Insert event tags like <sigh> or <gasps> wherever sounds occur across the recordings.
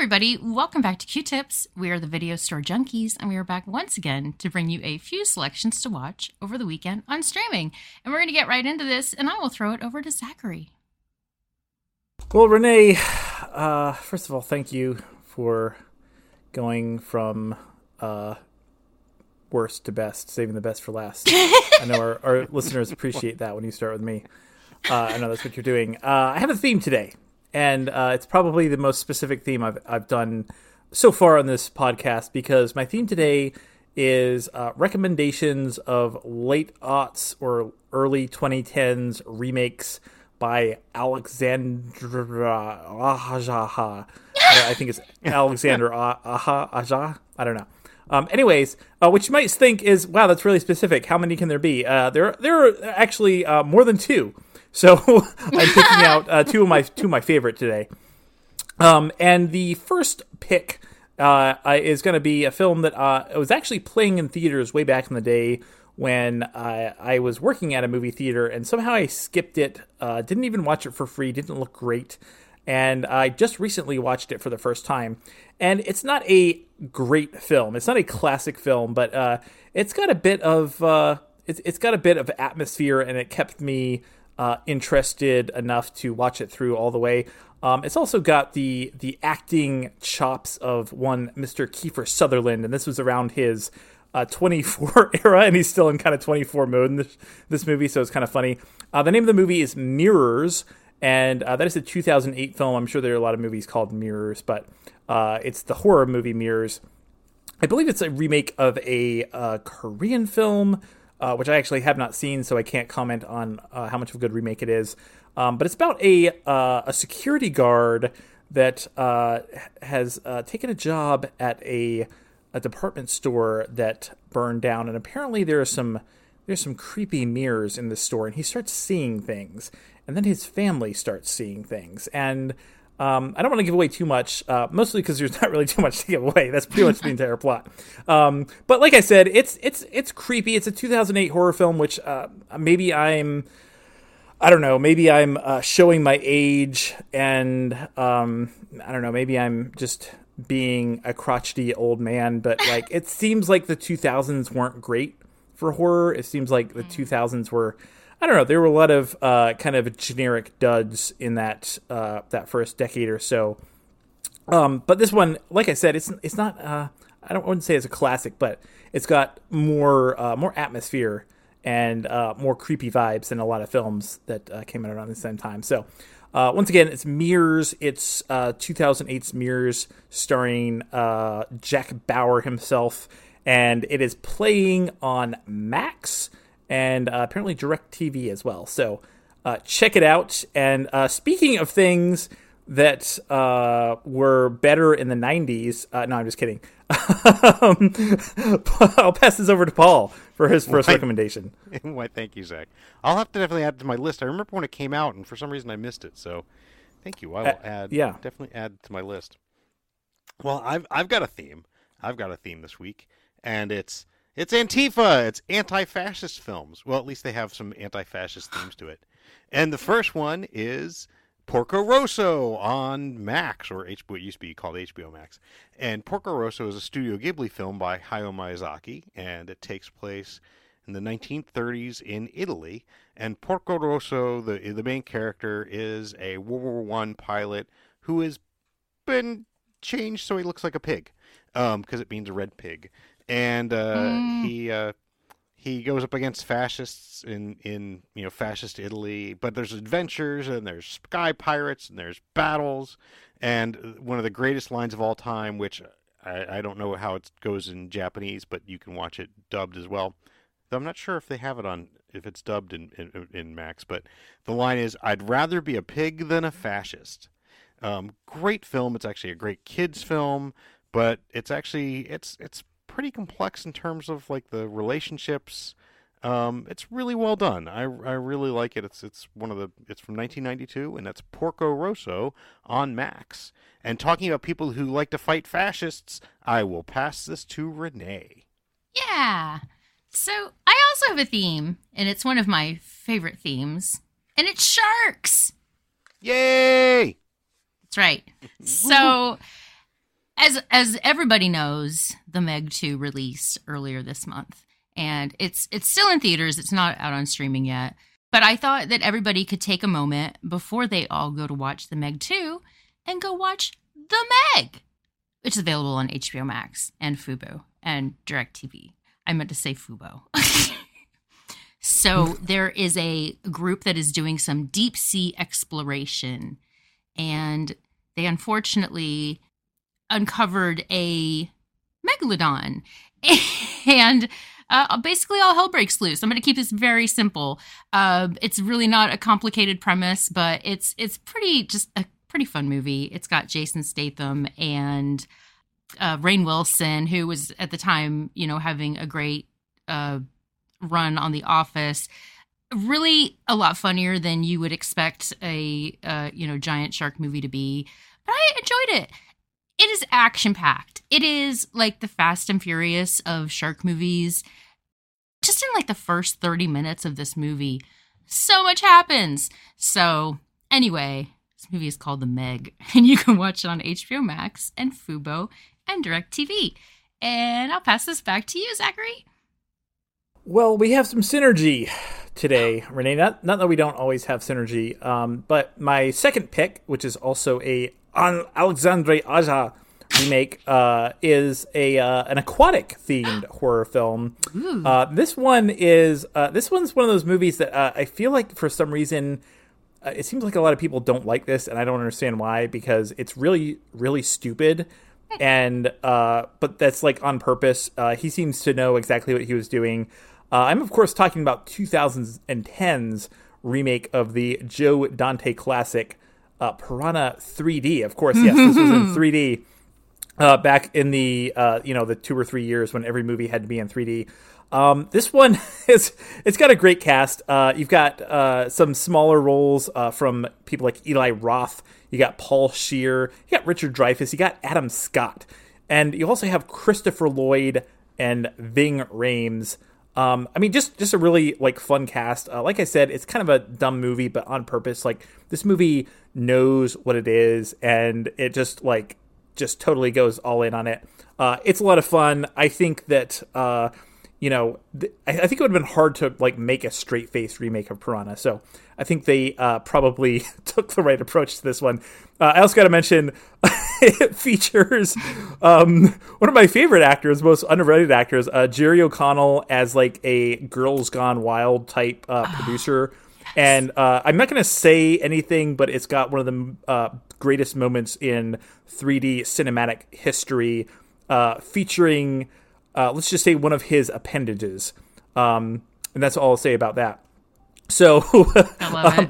everybody. Welcome back to Queue Tips. We are the video store junkies, and we are back once again to bring you a few selections to watch over the weekend on streaming. And we're going to get right into this, and I will throw it over to Zachary. Well, Renee, <sighs> uh, first of all, thank you for going from uh, worst to best, saving the best for last. I know our, our <laughs> listeners appreciate that when you start with me. Uh, I know that's what you're doing. Uh, I have a theme today, and uh, it's probably the most specific theme I've I've done so far on this podcast because my theme today is uh, recommendations of late aughts or early 2010s remakes by Alexandra Aja. I think it's <laughs> Alexander Aja. Aja. I don't know. Um, anyways, uh, which you might think is wow, that's really specific. How many can there be? Uh, there, there are actually uh, more than two. So <laughs> I'm picking out uh, two of my two of my favorite today. Um, and the first pick uh, is going to be a film that uh, was actually playing in theaters way back in the day when I, I was working at a movie theater, and somehow I skipped it. didn't even watch it for free. Didn't look great and I just recently watched it for the first time. And it's not a great film. It's not a classic film, but uh, it's got a bit of uh, it's, it's got a bit of atmosphere, and it kept me uh, interested enough to watch it through all the way. Um, it's also got the the acting chops of one Mr. Kiefer Sutherland, and this was around his uh, 24 <laughs> era, and he's still in kind of 24 mode in this, this movie, so it's kind of funny. Uh, the name of the movie is Mirrors, and uh, that is a 2008 film. I'm sure there are a lot of movies called Mirrors, but uh, it's the horror movie Mirrors. I believe it's a remake of a uh, Korean film, uh, which I actually have not seen, so I can't comment on uh, how much of a good remake it is. Um, but it's about a uh, a security guard that has taken a job at a a department store that burned down, and apparently there are some there's some creepy mirrors in the store, and he starts seeing things and then his family starts seeing things. And um, I don't want to give away too much, uh, mostly because there's <laughs> not really too much to give away. That's pretty much the <laughs> entire plot. Um, but like I said, it's it's it's creepy. It's a 2008 horror film, which uh, maybe I'm. I don't know. Maybe I'm uh, showing my age, and um, I don't know. Maybe I'm just being a crotchety old man. But like, <laughs> it seems like the 2000s weren't great for horror. It seems like the 2000s mm. were I don't know. There were a lot of uh, kind of generic duds in that uh, that first decade or so. Um, but this one, like I said, it's it's not. Uh, I don't wouldn't say it's a classic, but it's got more uh, more atmosphere and uh, more creepy vibes than a lot of films that uh, came out around the same time. So. once again, it's Mirrors. It's 2008's Mirrors, starring Jack Bauer himself, and it is playing on Max and uh, apparently DirecTV as well. So uh, check it out. And uh, speaking of things that uh, were better in the 90s, uh, no, I'm just kidding. <laughs> Um, <laughs> I'll pass this over to Paul for his first Why, recommendation. <laughs> Why, thank you, Zach. I'll have to definitely add it to my list. I remember when it came out, and for some reason I missed it. So thank you. I will uh, add, yeah. definitely add to my list. Well, I've, I've got a theme. I've got a theme this week, and it's it's Antifa. It's anti-fascist films. Well, at least they have some anti-fascist themes to it. And the first one is Porco Rosso on Max, or HBO, it used to be called HBO Max. And Porco Rosso is a Studio Ghibli film by Hayao Miyazaki, and it takes place in the 1930s in Italy. And Porco Rosso, the the main character, is a World War One pilot who has been changed so he looks like a pig, because um, it means a red pig and uh, mm. he uh, he goes up against fascists in in you know fascist Italy. But there's adventures and there's sky pirates and there's battles, and one of the greatest lines of all time, which I, I don't know how it goes in Japanese, but you can watch it dubbed as well. Though I'm not sure if they have it on if it's dubbed in, in, in Max, but the line is, "I'd rather be a pig than a fascist." Um, great film. It's actually a great kids film, but it's actually it's it's pretty complex in terms of like the relationships. Um, it's really well done. I, I really like it. It's it's one of the it's from 1992 and that's Porco Rosso on Max. And talking about people who like to fight fascists, I will pass this to Renee. Yeah. So I also have a theme, and it's one of my favorite themes, and it's sharks. Yay! That's right. So as as everybody knows, the Meg 2 released earlier this month and it's it's still in theaters. It's not out on streaming yet. But I thought that everybody could take a moment before they all go to watch The Meg 2 and go watch The Meg, which is available on HBO Max and Fubo and DirecTV. I meant to say Fubo. <laughs> so there is a group that is doing some deep sea exploration and they unfortunately uncovered a megalodon <laughs> and uh, basically all hell breaks loose. I'm going to keep this very simple. Uh, it's really not a complicated premise, but it's it's pretty just a pretty fun movie. It's got Jason Statham and uh, Rainn Wilson, who was at the time, you know, having a great uh, run on The Office. Really, a lot funnier than you would expect a uh, you know giant shark movie to be. But I enjoyed it it is action packed. It is like the Fast and Furious of shark movies. Just in like the first 30 minutes of this movie, so much happens. So, anyway, this movie is called The Meg, <laughs> and you can watch it on HBO Max and Fubo and DirecTV. And I'll pass this back to you, Zachary. Well, we have some synergy today, Renee. Not, not that we don't always have synergy, um, but my second pick, which is also a Alexandre Aja remake uh, is a uh, an aquatic themed horror film. Uh, this one is uh, this one's one of those movies that uh, I feel like for some reason uh, it seems like a lot of people don't like this, and I don't understand why because it's really really stupid. And but that's like on purpose. he seems to know exactly what he was doing. I'm of course talking about 2010's remake of the Joe Dante classic uh, Piranha 3D. Of course, yes, this was in <laughs> 3D uh, back in the uh, you know the two or three years when every movie had to be in 3D. Um, this one <laughs> is it's got a great cast. Uh, you've got uh, some smaller roles uh, from people like Eli Roth. You got Paul Scheer. You got Richard Dreyfuss. You got Adam Scott, and you also have Christopher Lloyd and Ving Rhames. Um, I mean, just just a really like fun cast. Uh, like I said, it's kind of a dumb movie, but on purpose. Like this movie knows what it is, and it just like just totally goes all in on it. Uh, it's a lot of fun. I think that uh, you know, th- I, I, think it would have been hard to like make a straight face remake of Piranha. So I think they uh, probably <laughs> took the right approach to this one. Uh, I also got to mention <laughs> it features um, one of my favorite actors, most underrated actors, uh, Jerry O'Connell as like a Girls Gone Wild type uh, producer. And uh, I'm not going to say anything, but it's got one of the uh, greatest moments in 3D cinematic history, uh, featuring, uh, let's just say, one of his appendages. Um, and that's all I'll say about that. So, <laughs> um,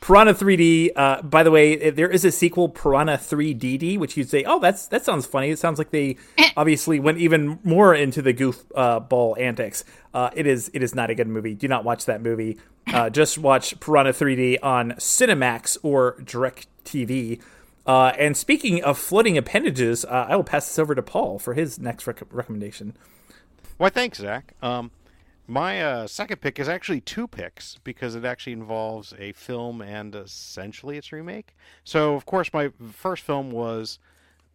Piranha 3D. Uh, by the way, there is a sequel, Piranha 3DD, which you'd say, oh, that's that sounds funny. It sounds like they obviously went even more into the goofball uh, antics. Uh, it is it is not a good movie. Do not watch that movie. Uh, just watch Piranha 3D on Cinemax or Direct TV. Uh, and speaking of floating appendages, uh, I will pass this over to Paul for his next rec- recommendation. Why, thanks, Zach. Um, my uh, second pick is actually two picks because it actually involves a film and essentially its remake. So, of course, my first film was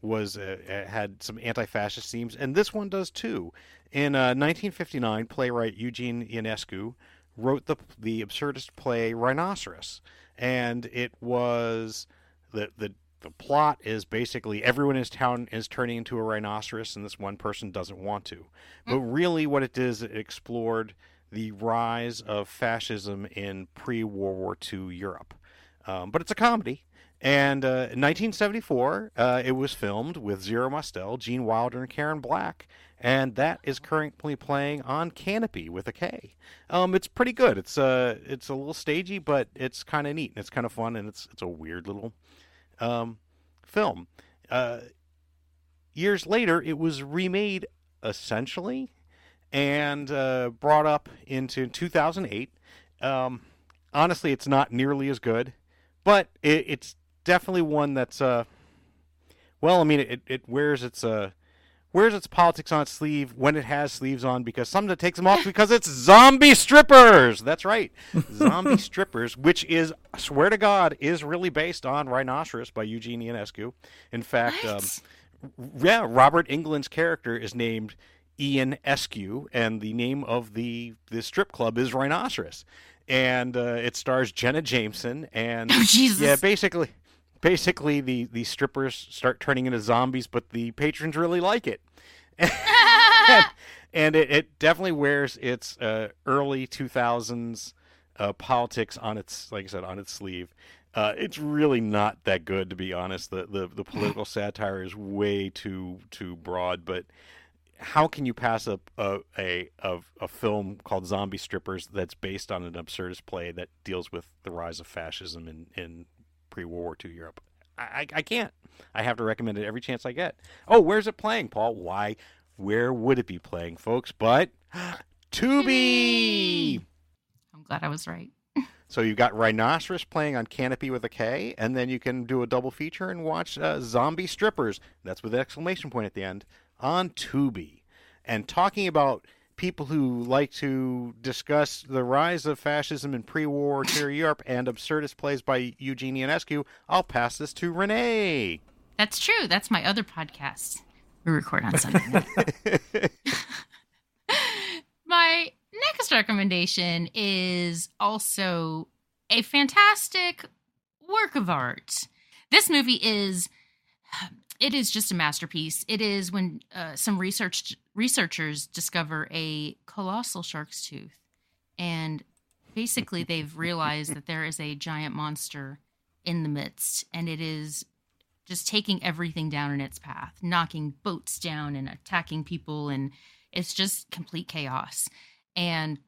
was uh, had some anti-fascist themes, and this one does too. In uh, 1959, playwright Eugene Ionesco wrote the the absurdist play Rhinoceros, and it was the the the plot is basically everyone in his town is turning into a rhinoceros, and this one person doesn't want to. But mm. really, what it did is it explored the rise of fascism in pre World War II Europe. Um, but it's a comedy. And uh, in 1974, uh, it was filmed with Zero Mostel, Gene Wilder, and Karen Black. And that is currently playing on Canopy with a K. Um, it's pretty good. It's uh, it's a little stagey, but it's kind of neat and it's kind of fun and it's it's a weird little um, film. Uh, years later, it was remade essentially and uh, brought up into 2008. Um, honestly, it's not nearly as good, but it, it's definitely one that's uh, well, I mean, it, it wears its uh, wears its politics on its sleeve when it has sleeves on because it takes them off because it's zombie strippers. That's right, <laughs> zombie strippers, which is I swear to God is really based on Rhinoceros by Eugene Ionesco. In fact, um, yeah, Robert Englund's character is named Ian Essko, and the name of the the strip club is Rhinoceros, and uh, it stars Jenna Jameson, and oh, yeah, basically, basically the the strippers start turning into zombies, but the patrons really like it. and, <laughs> and it, it, definitely wears its uh, early 2000s uh, politics on its, like I said, on its sleeve. Uh, it's really not that good, to be honest. The, the the political <laughs> satire is way too too broad. But how can you pass up a, a a, a film called Zombie Strippers that's based on an absurdist play that deals with the rise of fascism in, in pre World War II Europe? I, I can't. I have to recommend it every chance I get. Oh, where's it playing, Paul? Why? Where would it be playing, folks? But <gasps> Tubi. I'm glad I was right. So you've got Rhinoceros playing on Canopy with a K, and then you can do a double feature and watch uh, Zombie Strippers. That's with an exclamation point at the end on Tubi. And talking about people who like to discuss the rise of fascism in pre-war <coughs> Europe and absurdist plays by Eugene Ionesco, I'll pass this to Renee. That's true. That's my other podcast. We record on Sunday. <laughs> <laughs> my next recommendation is also a fantastic work of art. This movie is it is just a masterpiece. It is when uh, some research researchers discover a colossal shark's tooth, and basically they've realized that there is a giant monster in the midst, and it is just taking everything down in its path, knocking boats down and attacking people, and it's just complete chaos. And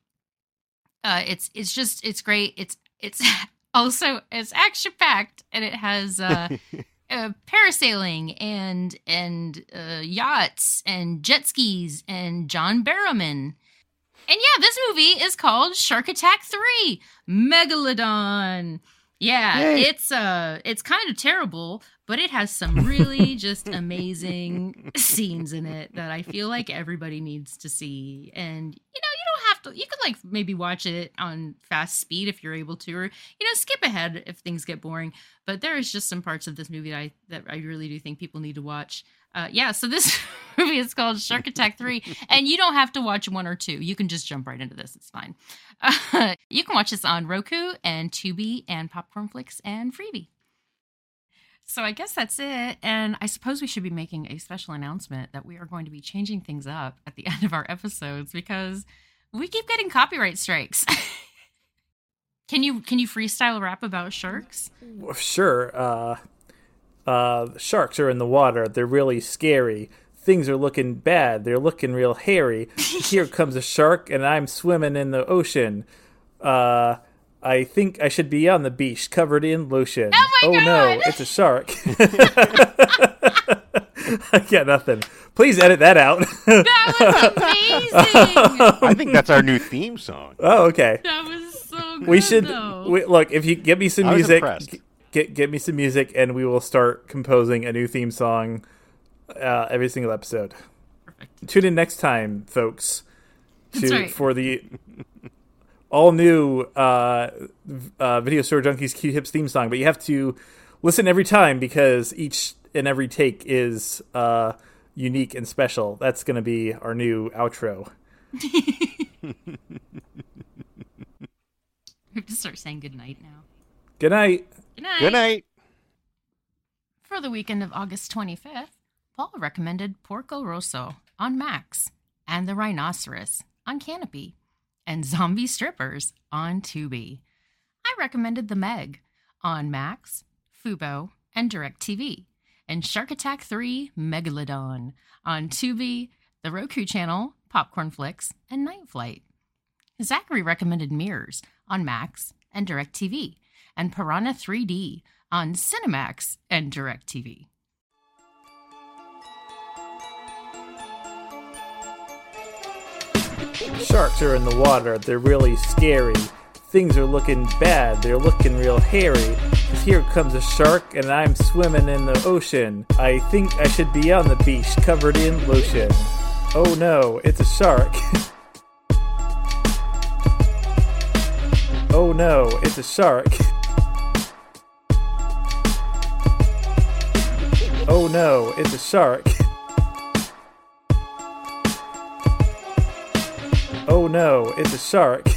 uh, it's it's just it's great. It's it's <laughs> also it's action packed and it has uh, <laughs> uh, parasailing and and uh, yachts and jet skis and John Barrowman. And yeah, this movie is called Shark Attack 3 Megalodon. Yeah, Yay. it's uh it's kind of terrible, but it has some really <laughs> just amazing scenes in it that I feel like everybody needs to see. And you know, you don't have to you could like maybe watch it on fast speed if you're able to or you know, skip ahead if things get boring. But there is just some parts of this movie that I that I really do think people need to watch. Uh, yeah, so this <laughs> movie is called Shark Attack 3, <laughs> and you don't have to watch one or two. You can just jump right into this. It's fine. Uh, <laughs> you can watch this on Roku and Tubi and Popcorn Flicks and Freevee So I guess that's it. And I suppose we should be making a special announcement that we are going to be changing things up at the end of our episodes because we keep getting copyright strikes. <laughs> can you can you freestyle rap about sharks? Sure. Uh uh, sharks are in the water. They're really scary. Things are looking bad. They're looking real hairy. <laughs> Here comes a shark, and I'm swimming in the ocean. Uh, I think I should be on the beach, covered in lotion. Oh, oh no, it's a shark. <laughs> <laughs> I got nothing. Please edit that out. that was amazing. <laughs> I think that's our new theme song. Oh, okay. That was so good. We should we, look if you give me some music get get me some music, and we will start composing a new theme song uh, every single episode. Perfect. Tune in next time, folks, to right. for the all new uh, uh, Video Store Junkies Q Hips theme song. But you have to listen every time because each and every take is uh, unique and special. That's going to be our new outro. <laughs> we have to start saying good night now. Good night. Good night. Good night. For the weekend of August 25th, Paul recommended Porco Rosso on Max and The Rhinoceros on Canopy and Zombie Strippers on Tubi. I recommended The Meg on Max, Fubo, and DirecTV, and Shark Attack 3 Megalodon on Tubi, the Roku channel, Popcorn Flicks, and Night Flight. Zachary recommended Mirrors on Max and DirecTV and Piranha 3D on Cinemax and DirecTV. Sharks are in the water. They're really scary. Things are looking bad. They're looking real hairy. Here comes a shark, and I'm swimming in the ocean. I think I should be on the beach, covered in lotion. Oh no, it's a shark. <laughs> oh no, it's a shark. <laughs> Oh no, it's a shark. <laughs> Oh no, it's a shark.